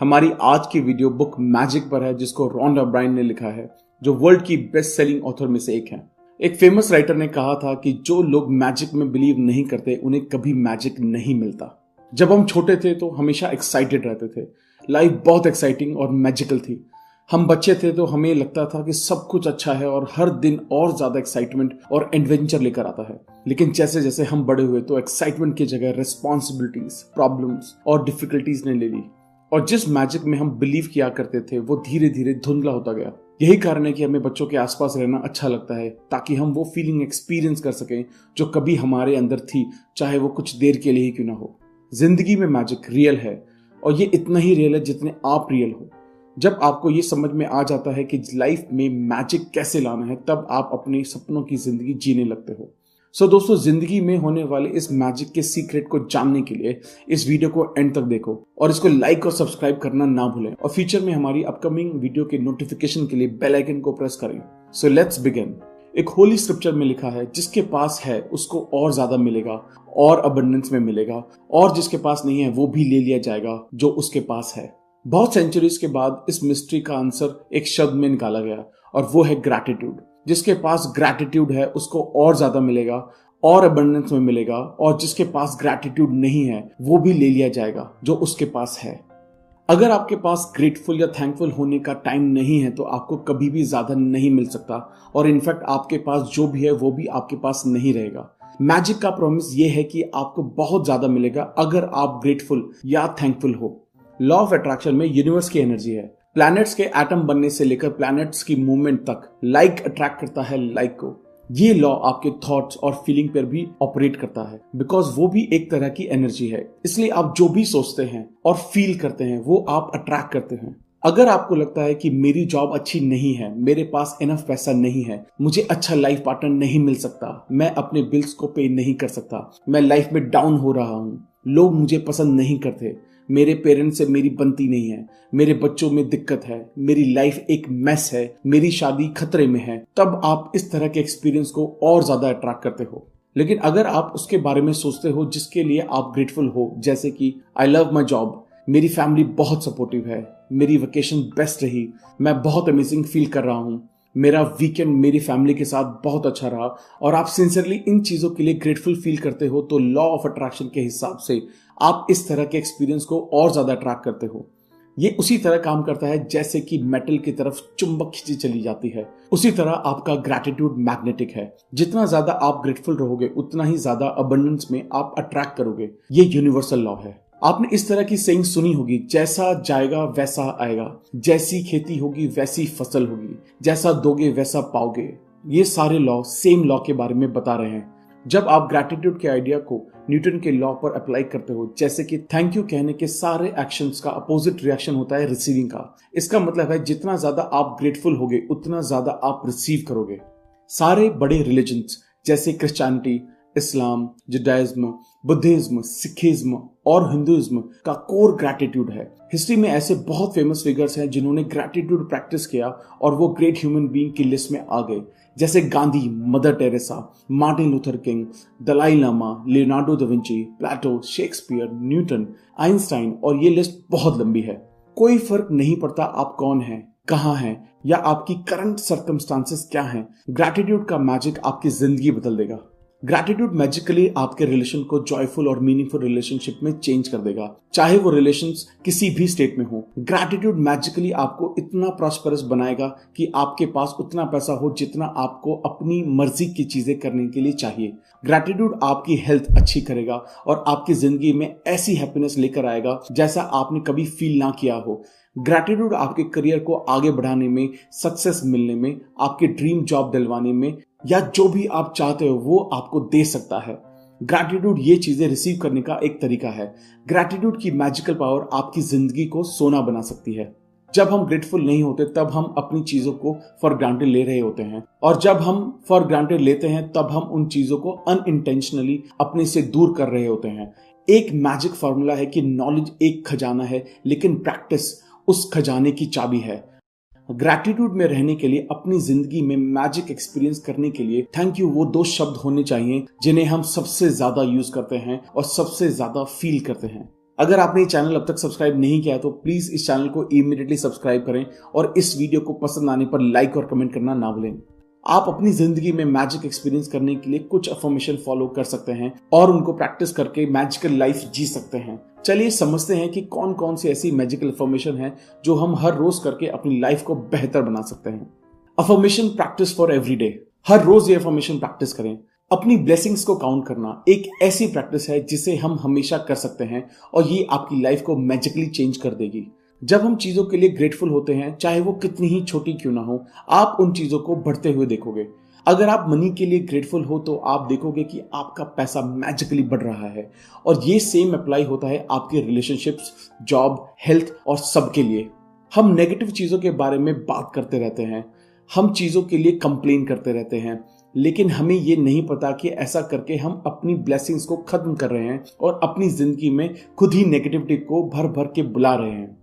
हमारी आज की वीडियो बुक मैजिक पर है, जिसको रॉन ब्राइन ने लिखा है, जो वर्ल्ड की बेस्ट सेलिंग ऑथर में से एक है। एक फ़ेमस राइटर ने कहा था कि जो लोग मैजिक में बिलीव नहीं करते, उन्हें कभी मैजिक नहीं मिलता। जब हम छोटे थे तो हमेशा एक्साइटेड रहते थे। लाइफ बहुत एक्साइटिंग और मैजिकल थी। हम बच्चे थे तो हमें लगता था कि सब कुछ अच्छा है और हर दिन और ज़्यादा एक्साइटमेंट और एडवेंचर लेकर आता है। लेकिन जैसे जैसे हम बड़े हुए तो एक्साइटमेंट की जगह रिस्पॉन्सिबिलिटीज प्रॉब्लम्स और डिफिकल्टीज ने ले ली। और जिस मैजिक में हम बिलीव किया करते थे, वो धीरे धीरे धुंधला होता गया। यही कारण है कि हमें बच्चों के आसपास रहना अच्छा लगता है, ताकि हम वो फीलिंग एक्सपीरियंस कर सकें, जो कभी हमारे अंदर थी, चाहे वो कुछ देर के लिए ही क्यों ना हो। ज़िंदगी में मैजिक रियल है, और ये इतना ही रियल है जितने आप रियल हो। जब आपको ये समझ में आ जाता है कि लाइफ में मैजिक कैसे लाना है, तब आप अपने सपनों की ज़िंदगी जीने लगते हो। सो so, दोस्तों ज़िंदगी में होने वाले इस मैजिक के सीक्रेट को जानने के लिए इस वीडियो को एंड तक देखो और इसको लाइक और सब्सक्राइब करना ना भूलें और फ्यूचर में हमारी अपकमिंग वीडियो के नोटिफिकेशन के लिए बेल आइकन को प्रेस करें। सो लेट्स बिगिन एक होली स्क्रिप्चर में लिखा है जिसके पास है उसको और ज़्यादा मिलेगा और अबंडेंस में मिलेगा और जिसके पास नहीं है वो भी ले लिया जाएगा जो उसके पास है। बहुत सेंचुरीज के बाद इस मिस्ट्री का आंसर एक शब्द में निकाला गया और वो है ग्रैटिट्यूड जिसके पास ग्रैटिट्यूड है, उसको और ज़्यादा मिलेगा, और अबंडेंस में मिलेगा, और जिसके पास ग्रैटिट्यूड नहीं है, वो भी ले लिया जाएगा, जो उसके पास है। अगर आपके पास ग्रेटफुल या थैंकफुल होने का टाइम नहीं है तो आपको कभी भी ज़्यादा नहीं मिल सकता, और इनफैक्ट आपके पास जो भी है, वो भी आपके पास नहीं रहेगा। मैजिक का प्रॉमिस ये है कि आपको बहुत ज़्यादा मिलेगा, अगर आप ग्रेटफुल या थैंकफुल हो। लॉ ऑफ़ अट्रैक्शन में यूनिवर्स की एनर्जी है। प्लैनेट्स के एटम बनने से लेकर प्लैनेट्स की मूवमेंट तक लाइक अट्रैक्ट करता है लाइक को। ये लॉ आपके थॉट्स और फीलिंग पर भी ऑपरेट करता है बिकॉज़ वो भी एक तरह की एनर्जी है। इसलिए आप जो भी सोचते हैं और फील करते हैं, वो आप अट्रैक्ट करते हैं। अगर आपको लगता है कि मेरी जॉब अच्छी नहीं है, मेरे पास इनफ पैसा नहीं है, मुझे अच्छा लाइफ पार्टनर नहीं मिल सकता, मैं अपने बिल्स को पे नहीं कर सकता, मैं लाइफ में डाउन हो रहा हूँ, लोग मुझे पसंद नहीं करते मेरे पेरेंट्स से मेरी बनती नहीं है, मेरे बच्चों में दिक्कत है, मेरी लाइफ एक मैस है, मेरी शादी खतरे में है, तब आप इस तरह के एक्सपीरियंस को और ज़्यादा अट्रैक्ट करते हो। लेकिन अगर आप उसके बारे में सोचते हो जिसके लिए आप ग्रेटफुल हो, जैसे कि आई लव माई जॉब मेरी फैमिली बहुत सपोर्टिव है, मेरी वेकेशन बेस्ट रही, मैं बहुत अमेजिंग फील कर रहा हूँ, मेरा वीकेंड मेरी फैमिली के साथ बहुत अच्छा रहा, और आप सिंसियरली इन चीज़ों के लिए ग्रेटफुल फील करते हो तो लॉ ऑफ़ अट्रैक्शन के हिसाब से आप इस तरह के एक्सपीरियंस को और ज़्यादा अट्रैक्ट करते हो। ये उसी तरह काम करता है जैसे कि मेटल की तरफ़ चुंबक खींची चली जाती है। उसी तरह आपका ग्रेटिट्यूड मैग्नेटिक है। जितना ज़्यादा आप ग्रेटफुल रहोगे, उतना ही ज़्यादा अबंडेंस में आप अट्रैक्ट करोगे। ये यूनिवर्सल लॉ है। आपने इस तरह की सेइंग सुनी होगी, जैसा जाएगा वैसा आएगा। जैसी खेती होगी, वैसी फ़सल होगी। जैसा दोगे, वैसा पाओगे। ये सारे लॉ सेम लॉ के बारे में बता रहे हैं। जब आप ग्रेटिट्यूड के आइडिया को न्यूटन के लॉ पर अप्लाई करते हो, जैसे कि थैंक यू कहने के सारे एक्शंस का अपोजिट रिएक्शन होता है रिसीविंग का। इसका मतलब है जितना ज़्यादा आप ग्रेटफुल होगे, उतना ज़्यादा आप रिसीव करोगे। सारे बड़े रिलीजन जैसे Christianity Islam Judaism Buddhism Sikhism और हिंदुइज्म का कोर ग्रेटिट्यूड है। हिस्ट्री में ऐसे बहुत फ़ेमस फिगर्स हैं जिन्होंने ग्रेटिट्यूड प्रैक्टिस किया और वो ग्रेट ह्यूमन बीइंग की लिस्ट में आ गए। जैसे Gandhi, Mother Teresa, Martin Luther King, Dalai Lama, Leonardo da Vinci Plato, Shakespeare, Newton, Einstein और ये लिस्ट बहुत लंबी है। कोई फ़र्क नहीं पड़ता आप कौन हैं, कहाँ हैं, या आपकी करंट सर्कमस्टांसेस क्या हैं। ग्रेटिट्यूड का मैजिक आपकी ज़िंदगी बदल देगा। ग्रेटिट्यूड मैजिकली आपके रिलेशन को जॉयफुल और मीनिंगफुल रिलेशनशिप में चेंज कर देगा। चाहे वो रिलेशन किसी भी स्टेट में हो ग्रेटिट्यूड मैजिकली आपको इतना प्रॉस्परस बनाएगा कि आपके पास उतना पैसा हो जितना आपको अपनी मर्ज़ी की चीज़ें करने के लिए चाहिए। ग्रेटिट्यूड आपकी हेल्थ अच्छी करेगा और आपकी ज़िंदगी में ऐसी हैप्पीनेस लेकर आएगा जैसा आपने कभी फील ना किया हो। ग्रेटिट्यूड आपके करियर को आगे बढ़ाने में सक्सेस मिलने में, आपके ड्रीम जॉब दिलवाने में या जो भी आप चाहते हो, वो आपको दे सकता है। ग्रैटिट्यूड ये चीज़ें रिसीव करने का एक तरीका है। ग्रैटिट्यूड की मैजिकल पावर आपकी ज़िंदगी को सोना बना सकती है। जब हम ग्रेटफुल नहीं होते, तब हम अपनी चीज़ों को फॉर ग्रांटेड ले रहे होते हैं। और जब हम फॉर ग्रांटेड लेते हैं, तब हम उन चीज़ों को अनइंटेंशनली अपने से दूर कर रहे होते हैं। एक मैजिक फॉर्मूला है कि नॉलेज एक खजाना है, लेकिन प्रैक्टिस उस खजाने की चाबी है। ग्रैटिट्यूड में रहने के लिए, अपनी ज़िंदगी में मैजिक एक्सपीरियंस करने के लिए थैंक यू वो दो शब्द होने चाहिए, जिन्हें हम सबसे ज़्यादा यूज़ करते हैं और सबसे ज़्यादा फील करते हैं। अगर आपने ये चैनल अब तक सब्सक्राइब नहीं किया तो प्लीज़ इस चैनल को इमीडिएटली सब्सक्राइब करें और इस वीडियो को पसंद आने पर लाइक और कमेंट करना ना भूलें। आप अपनी ज़िंदगी में मैजिक एक्सपीरियंस करने के लिए कुछ अफॉर्मेशन फॉलो कर सकते हैं और उनको प्रैक्टिस करके मैजिकल लाइफ जी सकते हैं। चलिए समझते हैं कि कौन कौन सी ऐसी मैजिकल अफॉर्मेशन है जो हम हर रोज करके अपनी लाइफ को बेहतर बना सकते हैं। Affirmation practice for every day हर रोज ये अफॉर्मेशन प्रैक्टिस करें। अपनी ब्लेसिंग्स को काउंट करना एक ऐसी प्रैक्टिस है जिसे हम हमेशा कर सकते हैं और ये आपकी लाइफ को मैजिकली चेंज कर देगी। जब हम चीज़ों के लिए ग्रेटफुल होते हैं, चाहे वो कितनी ही छोटी क्यों ना हो, आप उन चीज़ों को बढ़ते हुए देखोगे। अगर आप मनी के लिए ग्रेटफुल हो तो आप देखोगे कि आपका पैसा मैजिकली बढ़ रहा है। और ये सेम अप्लाई होता है आपके रिलेशनशिप्स जॉब हेल्थ और सबके लिए। हम नेगेटिव चीज़ों के बारे में बात करते रहते हैं। हम चीज़ों के लिए कंप्लेन करते रहते हैं। लेकिन हमें ये नहीं पता कि ऐसा करके हम अपनी ब्लेसिंग्स को खत्म कर रहे हैं और अपनी ज़िंदगी में खुद ही नेगेटिविटी को भर भर के बुला रहे हैं।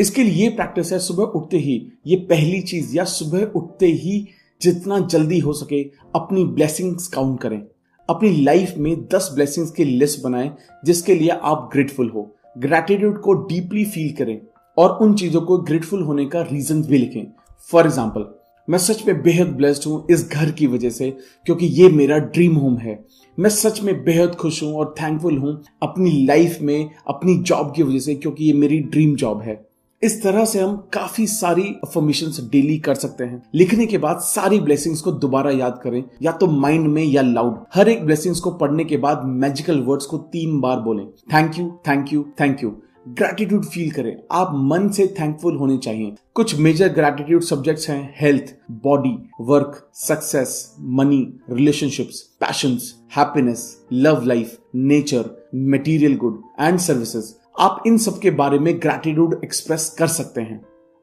इसके लिए प्रैक्टिस है, सुबह उठते ही, ये पहली चीज़, या सुबह उठते ही जितना जल्दी हो सके, अपनी ब्लेसिंग्स काउंट करें। अपनी लाइफ में दस ब्लेसिंग्स की लिस्ट बनाएँ, जिसके लिए आप ग्रेटफुल हो। ग्रेटिट्यूड को डीपली फील करें और उन चीज़ों को ग्रेटफुल होने का रीजन भी लिखें। फॉर एग्ज़ाम्पल मैं सच में बेहद ब्लेस्ड हूँ इस घर की वजह से, क्योंकि ये मेरा ड्रीम होम है। मैं सच में बेहद खुश हूँ और थैंकफुल हूँ अपनी लाइफ में, अपनी जॉब की वजह से, क्योंकि ये मेरी ड्रीम जॉब है। इस तरह से हम काफ़ी सारी अफर्मेशन डेली कर सकते हैं। लिखने के बाद सारी ब्लेसिंग्स को दोबारा याद करें, या तो माइंड में या लाउड हर एक ब्लेसिंग्स को पढ़ने के बाद मैजिकल वर्ड्स को तीन बार बोलें। Thank you thank you thank you gratitude feel करें। आप मन से थैंकफुल होने चाहिए। कुछ मेजर ग्रेटिट्यूड सब्जेक्ट्स हैं health body work success money relationships passions happiness love life nature material good and services आप इन सब के बारे में ग्रेटिट्यूड एक्सप्रेस कर सकते हैं।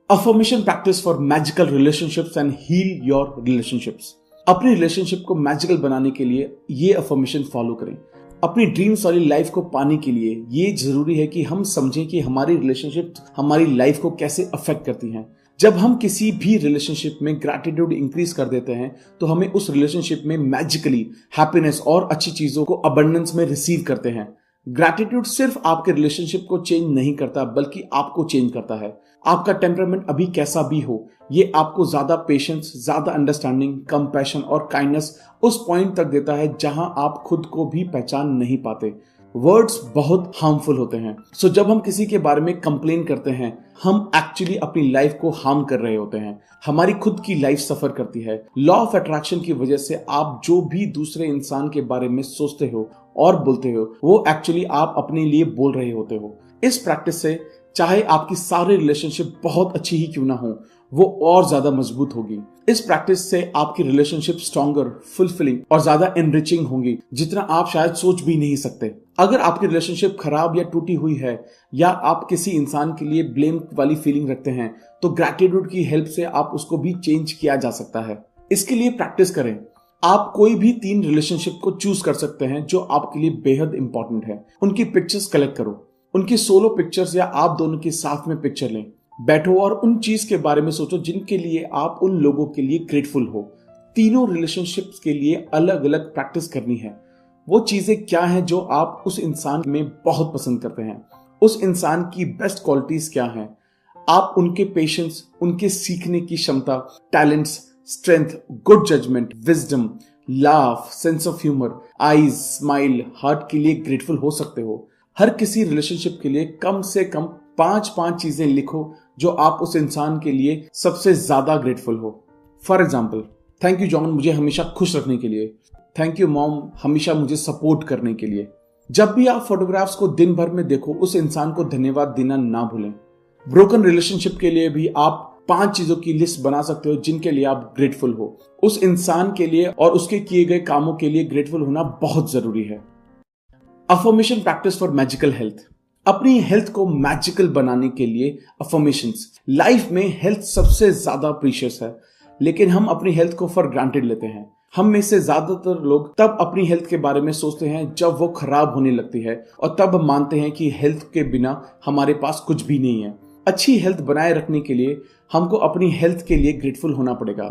Affirmation practice for magical relationships and heal your relationships अपनी रिलेशनशिप को मैजिकल बनाने के लिए ये अफर्मेशन फॉलो करें। अपनी ड्रीम्स वाली लाइफ को पाने के लिए ये ज़रूरी है कि हम समझें कि हमारी रिलेशनशिप हमारी लाइफ को कैसे अफेक्ट करती हैं। जब हम किसी भी रिलेशनशिप में ग्रेटिट्यूड इंक्रीज कर देते हैं तो हमें उस रिलेशनशिप में मैजिकली हैप्पीनेस और अच्छी चीज़ों को अबंडेंस में रिसीव करते हैं। ग्रैटिट्यूड सिर्फ़ आपके रिलेशनशिप को चेंज नहीं करता, बल्कि आपको चेंज करता है। आपका टेम्परमेंट अभी कैसा भी हो, ये आपको ज़्यादा पेशेंस ज़्यादा अंडरस्टैंडिंग कंपैशन और काइंडनेस उस पॉइंट तक देता है जहाँ आप खुद को भी पहचान नहीं पाते। वर्ड्स बहुत हार्मफुल होते हैं। सो so, जब हम किसी के बारे में कंप्लेन करते हैं हम एक्चुअली अपनी लाइफ को हार्म कर रहे होते हैं। हमारी खुद की लाइफ सफ़र करती है। लॉ ऑफ़ अट्रैक्शन की वजह से आप जो भी दूसरे इंसान के बारे में सोचते हो और बोलते हो वो एक्चुअली आप अपने लिए बोल रहे होते हो। इस प्रैक्टिस से चाहे आपकी सारे रिलेशनशिप बहुत अच्छी ही क्यों ना हो वो और ज़्यादा मज़बूत होगी। इस प्रैक्टिस से आपकी रिलेशनशिप स्ट्रॉन्गर फुलफिलिंग और ज़्यादा एनरिचिंग होंगी, जितना आप शायद सोच भी नहीं सकते। अगर आपकी रिलेशनशिप खराब या टूटी हुई है, या आप किसी इंसान के लिए ब्लेम वाली फीलिंग रखते हैं तो ग्रेटिट्यूड की हेल्प से आप उसको भी चेंज किया जा सकता है। इसके लिए प्रैक्टिस करें। आप कोई भी तीन रिलेशनशिप को चूज़ कर सकते हैं, जो आपके लिए बेहद इंपॉर्टेंट है। उनकी पिक्चर्स कलेक्ट करो। उनकी सोलो पिक्चर्स या आप दोनों के साथ में पिक्चर लें। बैठो और उन चीज़ के बारे में सोचो जिनके लिए आप उन लोगों के लिए ग्रेटफुल हो। तीनों रिलेशनशिप्स के लिए अलग अलग प्रैक्टिस करनी है। वो चीज़ें क्या हैं जो आप उस इंसान में बहुत पसंद करते हैं? उस इंसान की बेस्ट क्वालिटीज क्या हैं? आप उनके पेशेंस उनके सीखने की क्षमता talents strength good judgement wisdom laugh sense of humour eyes smile heart के लिए ग्रेटफुल हो सकते हो। हर किसी रिलेशनशिप के लिए कम से कम पाँच पाँच चीज़ें लिखो जो आप उस इंसान के लिए सबसे ज़्यादा ग्रेटफुल हो। For example thank you John मुझे हमेशा खुश रखने के लिए। थैंक यू मॉम हमेशा मुझे सपोर्ट करने के लिए। जब भी आप फोटोग्राफ्स को दिन भर में देखो, उस इंसान को धन्यवाद देना ना भूलें। ब्रोकन रिलेशनशिप के लिए भी आप पाँच चीज़ों की लिस्ट बना सकते हो जिनके लिए आप ग्रेटफुल हो। उस इंसान के लिए और उसके किए गए कामों के लिए ग्रेटफुल होना बहुत ज़रूरी है। Affirmation practice for magical health अपनी हेल्थ को मैजिकल बनाने के लिए अफर्मेशन लाइफ में हेल्थ सबसे ज़्यादा प्रीशियस है, लेकिन हम अपनी हेल्थ को फॉर ग्रांटेड लेते हैं। हम में से ज़्यादातर लोग तब अपनी हेल्थ के बारे में सोचते हैं जब वो खराब होने लगती है, और तब मानते हैं कि हेल्थ के बिना हमारे पास कुछ भी नहीं है। अच्छी हेल्थ बनाए रखने के लिए हमको अपनी हेल्थ के लिए ग्रेटफुल होना पड़ेगा।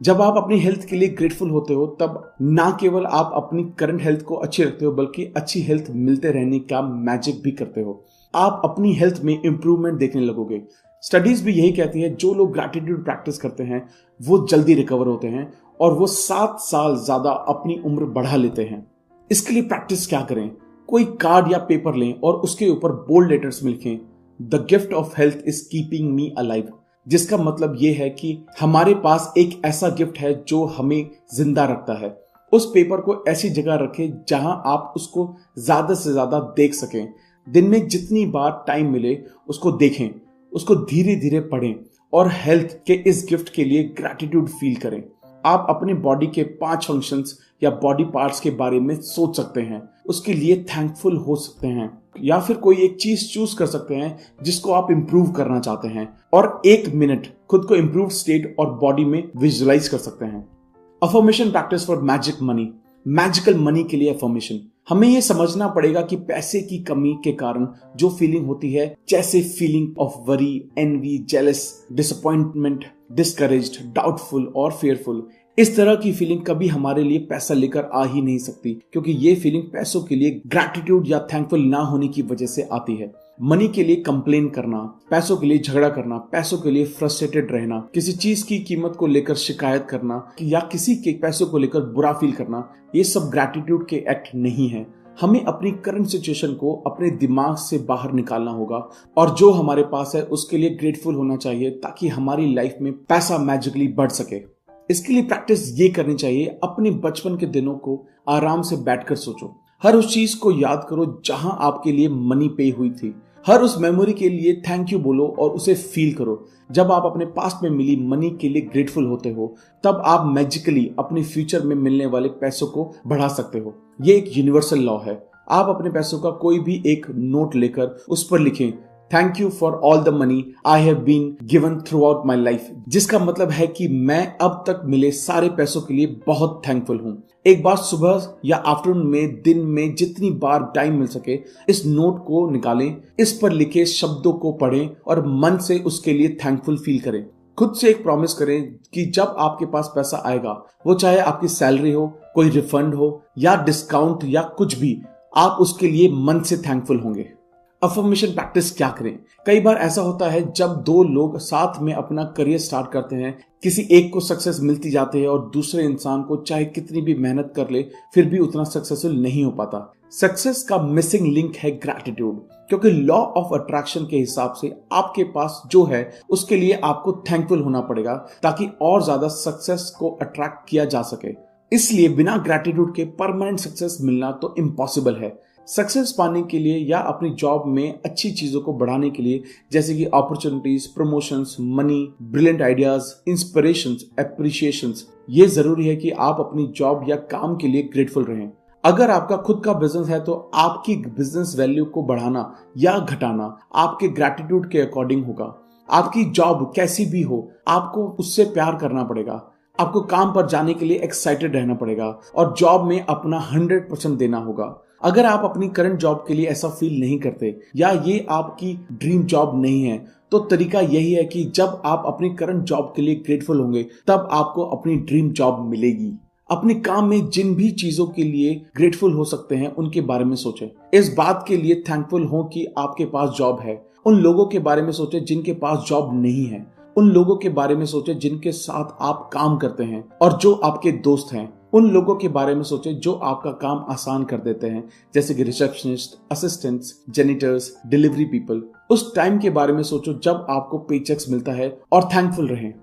जब आप अपनी हेल्थ के लिए ग्रेटफुल होते हो, तब ना केवल आप अपनी करंट हेल्थ को अच्छी रखते हो, बल्कि अच्छी हेल्थ मिलते रहने का मैजिक भी करते हो। आप अपनी हेल्थ में इंप्रूवमेंट देखने लगोगे। स्टडीज़ भी यही कहती है, जो लोग ग्रेटिट्यूड प्रैक्टिस करते हैं, वो जल्दी रिकवर होते हैं और वो सात साल ज़्यादा अपनी उम्र बढ़ा लेते हैं। इसके लिए प्रैक्टिस क्या करें? कोई कार्ड या पेपर लें और उसके ऊपर बोल्ड लेटर्स में लिखें the gift of health is keeping me alive जिसका मतलब यह है कि हमारे पास एक ऐसा गिफ्ट है जो हमें ज़िंदा रखता है। उस पेपर को ऐसी जगह रखें जहाँ आप उसको ज़्यादा से ज़्यादा देख सकें। दिन में जितनी बार टाइम मिले, उसको देखें, उसको धीरे धीरे पढ़ें और हेल्थ के इस गिफ्ट के लिए ग्रेटिट्यूड फील करें। आप अपने बॉडी के पाँच फ़ंक्शंस या बॉडी पार्ट्स के बारे में सोच सकते हैं। उसके लिए थैंकफुल हो सकते हैं। या फिर कोई एक चीज़ चूज़ कर सकते हैं, जिसको आप इंप्रूव करना चाहते हैं। और एक मिनट खुद को इंप्रूव स्टेट और बॉडी में विजुअलाइज कर सकते हैं। Affirmation practice for magic money magical money के लिए अफॉर्मेशन हमें यह समझना पड़ेगा कि पैसे की कमी के कारण जो फीलिंग होती है, जैसे feeling of worry envy jealous disappointment discourage doubtful और फेयरफुल इस तरह की फीलिंग कभी हमारे लिए पैसा लेकर आ ही नहीं सकती, क्योंकि ये फीलिंग पैसों के लिए ग्रेटिट्यूड या थैंकफुल ना होने की वजह से आती है। मनी के लिए कंप्लेन करना, पैसों के लिए झगड़ा करना, पैसों के लिए फ्रस्ट्रेटेड रहना, किसी चीज़ की कीमत को लेकर शिकायत करना, या किसी के पैसों को लेकर बुरा फील करना, ये सब ग्रेटिट्यूड के एक्ट नहीं है। हमें अपनी करंट सिचुएशन को अपने दिमाग से बाहर निकालना होगा, और जो हमारे पास है, उसके लिए ग्रेटफुल होना चाहिए, ताकि हमारी लाइफ में पैसा मैजिकली बढ़ सके। इसके लिए प्रैक्टिस ये करनी चाहिए, अपने बचपन के दिनों को आराम से बैठकर सोचो। हर उस चीज़ को याद करो जहाँ आपके लिए मनी पे हुई थी। हर उस मेमोरी के लिए थैंक यू बोलो और उसे फील करो। जब आप अपने पास्ट में मिली मनी के लिए ग्रेटफुल होते हो, तब आप मैजिकली अपने फ्यूचर में मिलने वाले पैसों को बढ़ा सकते हो। ये एक यूनिवर्सल लॉ है। आप अपने पैसों का कोई भी एक नोट लेकर उस पर लिखें thank you for all the money I have been given throughout my life जिसका मतलब है कि मैं अब तक मिले सारे पैसों के लिए बहुत थैंकफुल हूँ। एक बार सुबह या आफ्टरनून में, दिन में जितनी बार टाइम मिल सके, इस नोट को निकालें, इस पर लिखे शब्दों को पढ़ें और मन से उसके लिए थैंकफुल फील करें। खुद से एक प्रॉमिस करें कि जब आपके पास पैसा आएगा, वो चाहे आपकी सैलरी हो, कोई रिफंड हो, या डिस्काउंट या कुछ भी, आप उसके लिए मन से थैंकफुल होंगे। अफर्मेशन प्रैक्टिस क्या करें? कई बार ऐसा होता है, जब दो लोग साथ में अपना करियर स्टार्ट करते हैं, किसी एक को सक्सेस मिलती जाती है और दूसरे इंसान को चाहे कितनी भी मेहनत कर ले, फिर भी उतना सक्सेसफुल नहीं हो पाता। सक्सेस का मिसिंग लिंक है ग्रेटिट्यूड क्योंकि लॉ ऑफ़ अट्रैक्शन के हिसाब से आपके पास जो है, उसके लिए आपको थैंकफुल होना पड़ेगा, ताकि और ज़्यादा सक्सेस को अट्रैक्ट किया जा सके। इसलिए बिना ग्रेटिट्यूड के परमानेंट सक्सेस मिलना तो इम्पॉसिबल है। सक्सेस पाने के लिए या अपनी जॉब में अच्छी चीज़ों को बढ़ाने के लिए, जैसे कि opportunities promotions money brilliant ideas inspiration appreciation ये ज़रूरी है कि आप अपनी जॉब या काम के लिए ग्रेटफुल रहें। अगर आपका खुद का बिज़नेस है तो आपकी बिज़नेस वैल्यू को बढ़ाना या घटाना आपके ग्रेटिट्यूड के अकॉर्डिंग होगा। आपकी जॉब कैसी भी हो, आपको उससे प्यार करना पड़ेगा। आपको काम पर जाने के लिए एक्साइटेड रहना पड़ेगा और जॉब में अपना हंड्रेड परसेंट देना होगा। अगर आप अपनी करंट जॉब के लिए ऐसा फील नहीं करते, या ये आपकी ड्रीम जॉब नहीं है तो तरीका यही है कि जब आप अपनी करंट जॉब के लिए ग्रेटफुल होंगे, तब आपको अपनी ड्रीम जॉब मिलेगी। अपने काम में जिन भी चीज़ों के लिए ग्रेटफुल हो सकते हैं, उनके बारे में सोचें। इस बात के लिए थैंकफुल हो कि आपके पास जॉब है। उन लोगों के बारे में सोचें जिनके पास जॉब नहीं है। उन लोगों के बारे में सोचें जिनके साथ आप काम करते हैं और जो आपके दोस्त हैं। उन लोगों के बारे में सोचें जो आपका काम आसान कर देते हैं, जैसे कि receptionist assistants janitors delivery people उस टाइम के बारे में सोचो जब आपको पे चेक्स मिलता है और थैंकफुल रहें।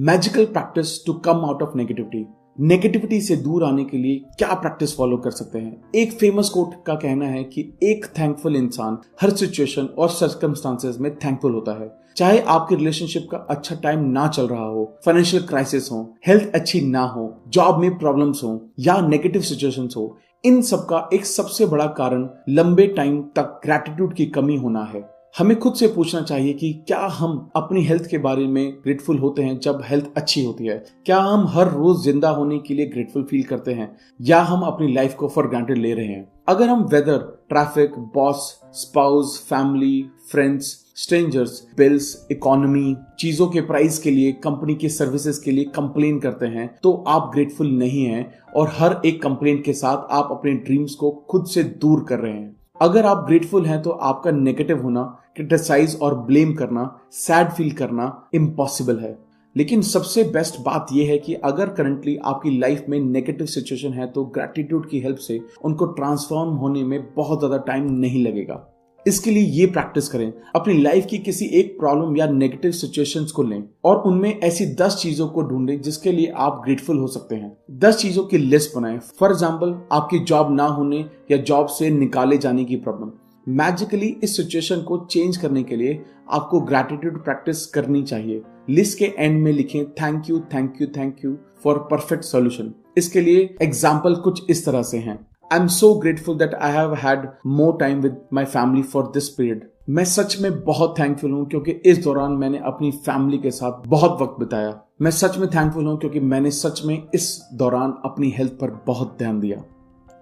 Magical practice to come out of negativity negativity से दूर आने के लिए क्या प्रैक्टिस फॉलो कर सकते हैं? एक फ़ेमस कोट का कहना है कि एक थैंकफुल इंसान हर सिचुएशन और सर्कमस्टांसेस में थैंकफुल होता है। चाहे आपके रिलेशनशिप का अच्छा टाइम ना चल रहा हो फाइनेंशियल क्राइसिस हो हेल्थ अच्छी ना हो जॉब में प्रॉब्लम्स हो, या नेगेटिव सिचुएशन हो, इन सब का एक सबसे बड़ा कारण लंबे टाइम तक ग्रेटिट्यूड की कमी होना है। हमें खुद से पूछना चाहिए कि क्या हम अपनी हेल्थ के बारे में ग्रेटफुल होते हैं जब हेल्थ अच्छी होती है? क्या हम हर रोज ज़िंदा होने के लिए ग्रेटफुल फील करते हैं? या हम अपनी लाइफ को फॉर ग्रांटेड ले रहे हैं? अगर हम weather traffic boss spouse family friends strangers bills economy चीज़ों के प्राइस के लिए कंपनी के सर्विसेज़ के लिए कंप्लेन करते हैं तो आप ग्रेटफुल नहीं हैं और हर एक कंप्लेन के साथ आप अपने ड्रीम्स को खुद से दूर कर रहे हैं। अगर आप ग्रेटफुल हैं तो आपका नेगेटिव होना क्रिटिसाइज और ब्लेम करना सैड फील करना इम्पॉसिबल है। लेकिन सबसे बेस्ट बात यह है कि अगर करंटली आपकी लाइफ में नेगेटिव सिचुएशन है तो ग्रेटिट्यूड की हेल्प से उनको ट्रांसफॉर्म होने में बहुत ज़्यादा टाइम नहीं लगेगा। इसके लिए ये प्रैक्टिस करें। अपनी लाइफ की किसी एक प्रॉब्लम या नेगेटिव सिचुएशंस को लें और उनमें ऐसी दस चीज़ों को ढूंढें जिसके लिए आप ग्रेटफुल हो सकते हैं। दस चीज़ों की लिस्ट बनाएँ। फॉर एग्ज़ाम्पल आपकी जॉब ना होने या जॉब से निकाले जाने की प्रॉब्लम मैजिकली इस सिचुएशन को चेंज करने के लिए आपको ग्रेटिट्यूड प्रैक्टिस करनी चाहिए। लिस्ट के एंड में लिखें thank you thank you thank you for perfect solution इसके लिए एग्ज़ाम्पल कुछ इस तरह से हैं। I am so grateful that I have had more time with my family for this period मैं सच में बहुत थैंकफुल हूँ क्योंकि इस दौरान मैंने अपनी फैमिली के साथ बहुत वक्त बिताया। मैं सच में थैंकफुल हूँ क्योंकि मैंने सच में इस दौरान अपनी हेल्थ पर बहुत ध्यान दिया।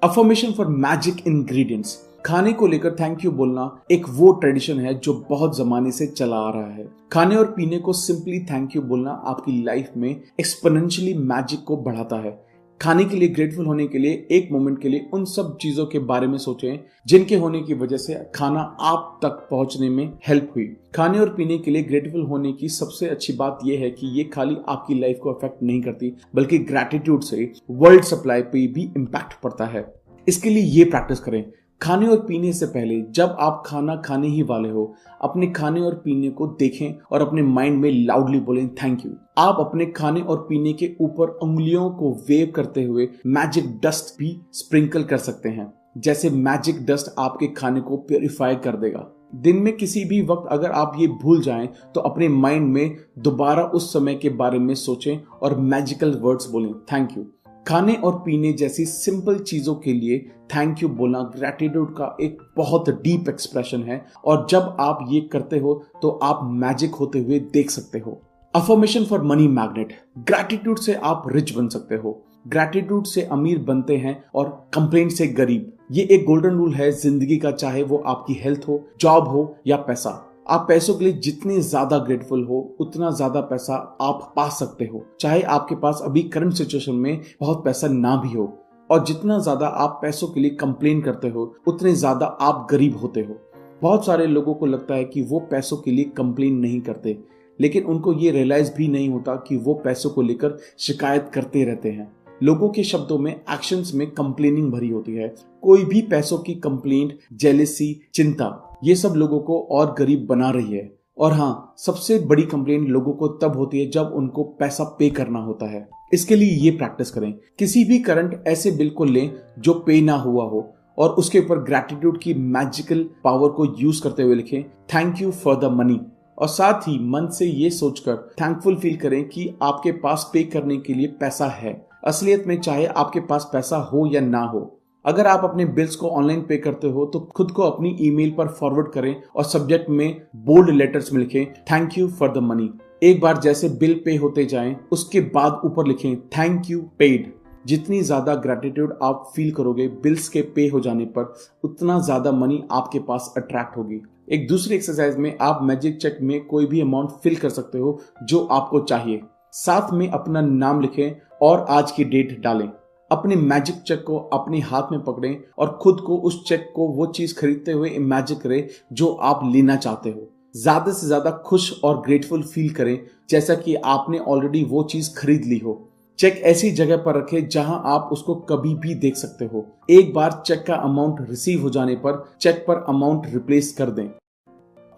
अफॉर्मेशन फॉर मैजिक इंग्रेडिएंट्स खाने को लेकर थैंक यू बोलना एक वो ट्रेडिशन है जो बहुत जमाने से चला आ रहा है। खाने और पीने को सिंपली थैंक यू बोलना आपकी लाइफ में एक्सपोनेंशियली मैजिक को बढ़ाता है। खाने के लिए ग्रेटफुल होने के लिए, एक मोमेंट के लिए उन सब चीज़ों के बारे में सोचें जिनके होने की वजह से खाना आप तक पहुँचने में हेल्प हुई। खाने और पीने के लिए ग्रेटफुल होने की सबसे अच्छी बात यह है कि ये खाली आपकी लाइफ को अफेक्ट नहीं करती, बल्कि ग्रेटिट्यूड से वर्ल्ड सप्लाई पे भी इम्पैक्ट पड़ता है। इसके लिए ये प्रैक्टिस करें। खाने और पीने से पहले जब आप खाना खाने ही वाले हो, अपने खाने और पीने को देखें और अपने माइंड में लाउडली बोलें थैंक यू आप अपने खाने और पीने के ऊपर उंगलियों को वेव करते हुए मैजिक डस्ट भी स्प्रिंकल कर सकते हैं, जैसे मैजिक डस्ट आपके खाने को प्योरीफाई कर देगा। दिन में किसी भी वक्त अगर आप ये भूल जाएँ तो अपने माइंड में दोबारा उस समय के बारे में सोचें और मैजिकल वर्ड्स बोलें थैंक यू खाने और पीने जैसी सिंपल चीज़ों के लिए थैंक यू बोलना ग्रेटिट्यूड का एक बहुत डीप एक्सप्रेशन है। और जब आप ये करते हो तो आप मैजिक होते हुए देख सकते हो। Affirmation for money magnet gratitude से आप रिच बन सकते हो। ग्रेटिट्यूड से अमीर बनते हैं और कंप्लेंट से गरीब। ये एक गोल्डन रूल है, ज़िंदगी का चाहे वो आपकी हेल्थ हो जॉब हो या पैसा। आप पैसों के लिए जितने ज़्यादा ग्रेटफुल हो, उतना ज़्यादा पैसा आप पा सकते हो। चाहे आपके पास अभी करंट सिचुएशन में बहुत पैसा ना भी हो, और जितना ज़्यादा आप पैसों के लिए कंप्लेन करते हो, उतने ज़्यादा आप गरीब होते हो। बहुत सारे लोगों को लगता है कि वो पैसों के लिए कंप्लेन नहीं करते, लेकिन उनको ये रियलाइज़ भी नहीं होता कि वो पैसों को लेकर शिकायत करते रहते हैं। लोगों के शब्दों में एक्शंस में कंप्लेनिंग भरी होती है। कोई भी पैसों की कंप्लेंट जेलिसी चिंता ये सब लोगों को और गरीब बना रही है। और हाँ सबसे बड़ी कंप्लेंट लोगों को तब होती है जब उनको पैसा पे करना होता है। इसके लिए ये प्रैक्टिस करें। किसी भी करंट ऐसे बिल को लें जो पे ना हुआ हो और उसके ऊपर ग्रेटिट्यूड की मैजिकल पावर को यूज़ करते हुए लिखें thank you for the money और साथ ही मन से ये सोचकर थैंकफुल फील करें कि आपके पास पे करने के लिए पैसा है। असलियत में चाहे आपके पास पैसा हो या ना हो अगर आप अपने बिल्स को ऑनलाइन पे करते हो तो खुद को अपनी ईमेल पर फॉरवर्ड करें और सब्जेक्ट में बोल्ड लेटर्स में लिखें thank you for the money एक बार जैसे बिल पे होते जाएँ, उसके बाद ऊपर लिखें थैंक यू पेड जितनी ज़्यादा ग्रेटिट्यूड आप फील करोगे बिल्स के पे हो जाने पर, उतना ज़्यादा मनी आपके पास अट्रैक्ट होगी। एक दूसरी एक्सरसाइज में आप मैजिक चेक में कोई भी अमाउंट फिल कर सकते हो जो आपको चाहिए। साथ में अपना नाम लिखें और आज की डेट डालें। अपने मैजिक चेक को अपने हाथ में पकड़ें और खुद को उस चेक को वो चीज़ खरीदते हुए इमेजिन करें जो आप लेना चाहते हो। ज़्यादा से ज़्यादा खुश और ग्रेटफुल फील करें, जैसा कि आपने ऑलरेडी वो चीज़ खरीद ली हो। चेक ऐसी जगह पर रखें जहाँ आप उसको कभी भी देख सकते हो। एक बार चेक का अमाउंट रिसीव हो जाने पर चेक पर अमाउंट रिप्लेस कर दें।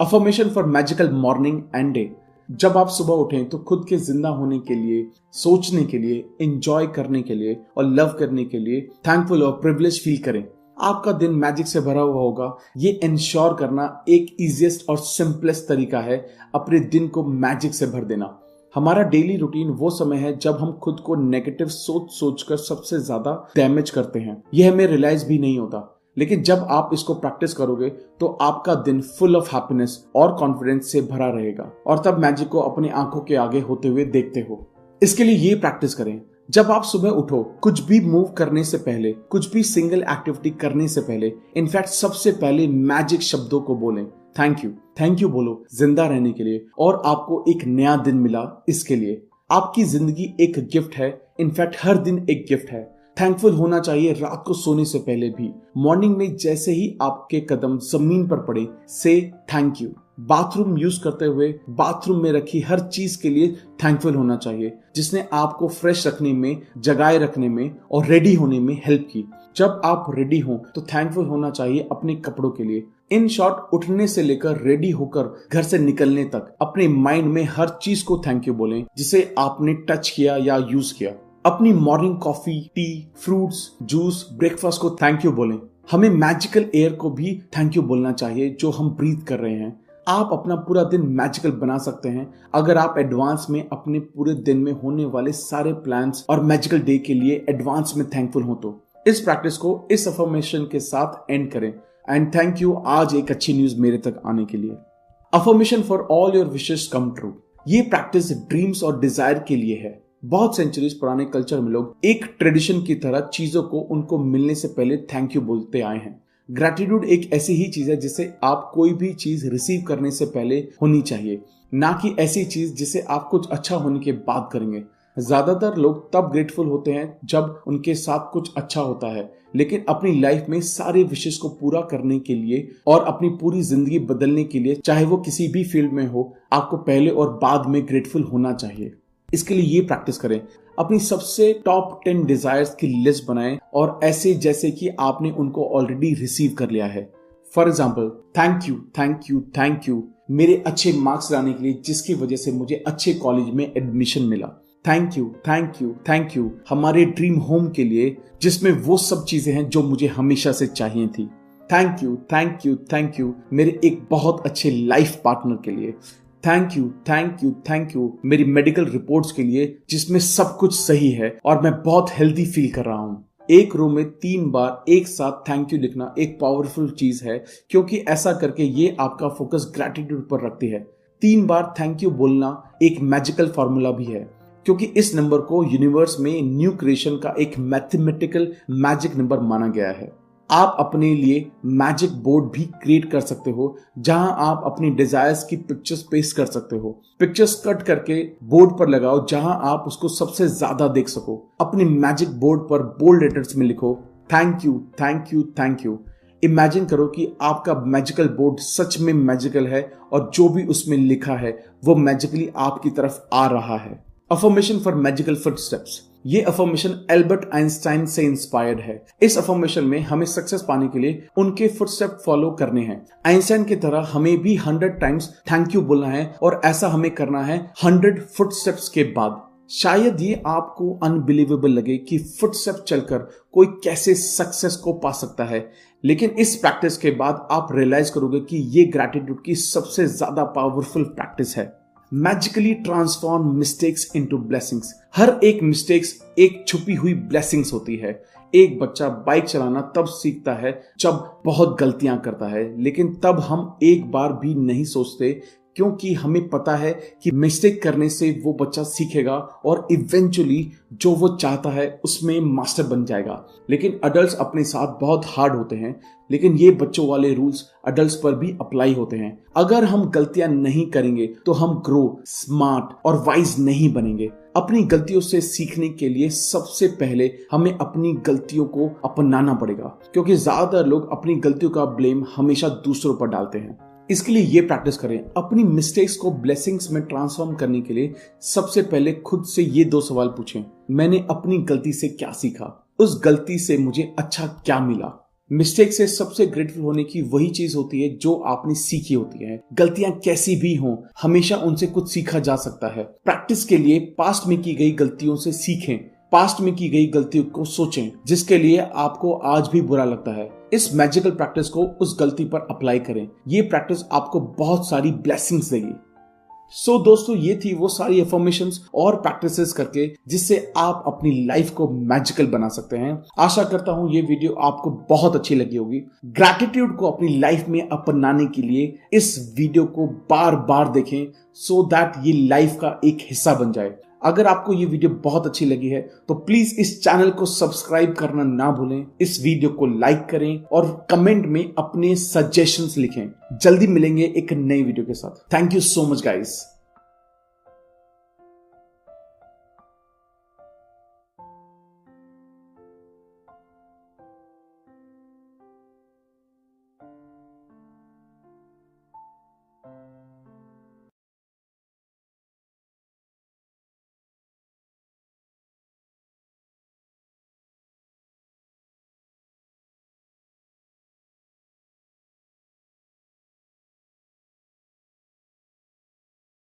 Affirmation for magical morning and day जब आप सुबह उठें तो खुद के ज़िंदा होने के लिए, सोचने के लिए इंजॉय करने के लिए और लव करने के लिए थैंकफुल और प्रिविलेज फील करें। आपका दिन मैजिक से भरा हुआ होगा। ये इंश्योर करना एक इजिएस्ट और सिंपलेस्ट तरीका है अपने दिन को मैजिक से भर देना। हमारा डेली रूटीन वो समय है जब हम खुद को नेगेटिव सोच सोच कर सबसे ज़्यादा डैमेज करते हैं। यह हमें रियलाइज़ भी नहीं होता। लेकिन जब आप इसको प्रैक्टिस करोगे तो आपका दिन फुल ऑफ़ हैप्पीनेस और कॉन्फिडेंस से भरा रहेगा। और तब मैजिक को अपनी आँखों के आगे होते हुए देखते हो। इसके लिए ये प्रैक्टिस करें। जब आप सुबह उठो, कुछ भी मूव करने से पहले, कुछ भी सिंगल एक्टिविटी करने से पहले इनफैक्ट सबसे पहले मैजिक शब्दों को बोलें। थैंक यू थैंक यू बोलो, ज़िंदा रहने के लिए। और आपको एक नया दिन मिला इसके लिए। आपकी ज़िंदगी एक गिफ्ट है। इनफैक्ट हर दिन एक गिफ्ट है। थैंकफुल होना चाहिए रात को सोने से पहले भी। मॉर्निंग में जैसे ही आपके कदम ज़मीन पर पड़े से थैंक यू बाथरूम यूज़ करते हुए बाथरूम में रखी हर चीज़ के लिए थैंकफुल होना चाहिए, जिसने आपको फ्रेश रखने में, जगाए रखने में और रेडी होने में हेल्प की। जब आप रेडी हो तो थैंकफुल होना चाहिए अपने कपड़ों के लिए। इन शॉर्ट उठने से लेकर रेडी होकर घर से निकलने तक अपने माइंड में हर चीज़ को थैंक यू बोलें, जिसे आपने टच किया या यूज़ किया। अपनी morning coffee tea fruits juice breakfast को थैंक यू बोलें। हमें मैजिकल एयर को भी थैंक यू बोलना चाहिए, जो हम ब्रीथ कर रहे हैं। आप अपना पूरा दिन मैजिकल बना सकते हैं। अगर आप एडवांस में अपने पूरे दिन में होने वाले सारे प्लान्स और मैजिकल डे के लिए एडवांस में थैंकफुल हो तो इस प्रैक्टिस को, इस अफर्मेशन के साथ एंड करें। एंड थैंक यू आज एक अच्छी न्यूज़ मेरे तक आने के लिए। Affirmation for all your wishes come true ये प्रैक्टिस ड्रीम्स और डिज़ायर के लिए है। बहुत सेंचुरीज पुराने कल्चर में लोग एक ट्रेडिशन की तरह चीज़ों को, उनको मिलने से पहले थैंक यू बोलते आए हैं। ग्रेटिट्यूड एक ऐसी ही चीज़ है जिसे आप कोई भी चीज़ रिसीव करने से पहले होनी चाहिए। ना कि ऐसी चीज़ जिसे आप कुछ अच्छा होने के बाद करेंगे। ज़्यादातर लोग तब ग्रेटफुल होते हैं जब उनके साथ कुछ अच्छा होता है। लेकिन अपनी लाइफ में सारे विशेष को पूरा करने के लिए और अपनी पूरी ज़िंदगी बदलने के लिए, चाहे वो किसी भी फ़ील्ड में हो, आपको पहले और बाद में ग्रेटफुल होना चाहिए। इसके लिए ये प्रैक्टिस करें। अपनी सबसे टॉप टेन डिजायर्स की लिस्ट बनाएँ और ऐसे जैसे कि आपने उनको ऑलरेडी रिसीव कर लिया है। For example thank you thank you thank you मेरे अच्छे मार्क्स लाने के लिए जिसकी वजह से मुझे अच्छे कॉलेज में एडमिशन मिला। Thank you thank you thank you हमारे ड्रीम होम के लिए जिसमें वो सब चीज़ें हैं जो मुझे हमेशा से चाहिए थी। Thank you thank you thank you मेरे एक बहुत अच्छे लाइफ पार्टनर के लिए। Thank you thank you thank you मेरी मेडिकल रिपोर्ट्स के लिए, जिसमें सब कुछ सही है, और मैं बहुत हेल्दी फील कर रहा हूँ। एक रो में तीन बार एक साथ थैंक यू लिखना एक पावरफुल चीज़ है, क्योंकि ऐसा करके ये आपका फोकस ग्रेटिट्यूड पर रखती है। तीन बार थैंक यू बोलना एक मैजिकल फॉर्मूला भी है, क्योंकि इस नंबर को यूनिवर्स में न्यू क्रिएशन का एक मैथमेटिकल मैजिक नंबर माना गया है। आप अपने लिए मैजिक बोर्ड भी क्रिएट कर सकते हो, जहाँ आप अपनी डिजायर्स की पिक्चर्स पेस्ट कर सकते हो। पिक्चर्स कट करके बोर्ड पर लगाओ, जहाँ आप उसको सबसे ज़्यादा देख सको। अपने मैजिक बोर्ड पर बोल्ड लेटर्स में लिखो thank you thank you thank you imagine करो कि आपका मैजिकल बोर्ड सच में मैजिकल है, और जो भी उसमें लिखा है, वो मैजिकली आपकी तरफ़ आ रहा है। Affirmation for magical footsteps ये अफर्मेशन एल्बर्ट आइंस्टाइन से इंस्पायर्ड है। इस अफॉर्मेशन में हमें सक्सेस पाने के लिए उनके फुटस्टेप फॉलो करने हैं। आइंस्टाइन की तरह हमें भी हंड्रेड टाइम्स थैंक यू बोलना है और ऐसा हमें करना है हंड्रेड फुटस्टेप्स के बाद। शायद ये आपको अनबिलीवेबल लगे कि फुटस्टेप चलकर कोई कैसे सक्सेस को पा सकता है। लेकिन इस प्रैक्टिस के बाद आप रियलाइज़ करोगे कि ये ग्रेटिट्यूड की सबसे ज़्यादा पावरफुल प्रैक्टिस है। Magically transform mistakes into blessings हर एक मिस्टेक्स एक छुपी हुई ब्लेसिंग्स होती है। एक बच्चा बाइक चलाना तब सीखता है जब बहुत गलतियाँ करता है, लेकिन तब हम एक बार भी नहीं सोचते क्योंकि हमें पता है कि मिस्टेक करने से वो बच्चा सीखेगा और इवेंचुअली जो वो चाहता है, उसमें मास्टर बन जाएगा। लेकिन अडल्ट अपने साथ बहुत हार्ड होते हैं, लेकिन ये बच्चों वाले रूल्स अडल्ट पर भी अप्लाई होते हैं। अगर हम गलतियाँ नहीं करेंगे तो हम ग्रो स्मार्ट और वाइज नहीं बनेंगे। अपनी गलतियों से सीखने के लिए सबसे पहले हमें अपनी गलतियों को अपनाना पड़ेगा, क्योंकि ज़्यादातर लोग अपनी गलतियों का ब्लेम हमेशा दूसरों पर डालते हैं। इसके लिए ये प्रैक्टिस करें। अपनी मिस्टेक्स को ब्लेसिंग्स में ट्रांसफॉर्म करने के लिए सबसे पहले खुद से ये दो सवाल पूछें। मैंने अपनी गलती से क्या सीखा? उस गलती से मुझे अच्छा क्या मिला? मिस्टेक से सबसे ग्रेटफुल होने की वही चीज़ होती है जो आपने सीखी होती है। गलतियाँ कैसी भी हों, हमेशा उनसे कुछ सीखा जा सकता है। प्रैक्टिस के लिए पास्ट में की गई गलतियों से सीखें। पास्ट में की गई गलतियों को सोचें, जिसके लिए आपको आज भी बुरा लगता है। इस मैजिकल प्रैक्टिस को उस गलती पर अप्लाई करें। ये प्रैक्टिस आपको बहुत सारी ब्लेसिंग्स देगी। सो so, दोस्तों ये थी वो सारी इंफॉर्मेशन और प्रैक्टिसेस करके जिससे आप अपनी लाइफ को मैजिकल बना सकते हैं। आशा करता हूँ ये वीडियो आपको बहुत अच्छी लगी होगी। ग्रेटिट्यूड को अपनी लाइफ में अपनाने के लिए इस वीडियो को बार बार देखें सो so दैट ये लाइफ का एक हिस्सा बन जाए। अगर आपको ये वीडियो बहुत अच्छी लगी है तो प्लीज़ इस चैनल को सब्सक्राइब करना ना भूलें, इस वीडियो को लाइक करें और कमेंट में अपने सजेशंस लिखें। जल्दी मिलेंगे एक नई वीडियो के साथ। Thank you so much guys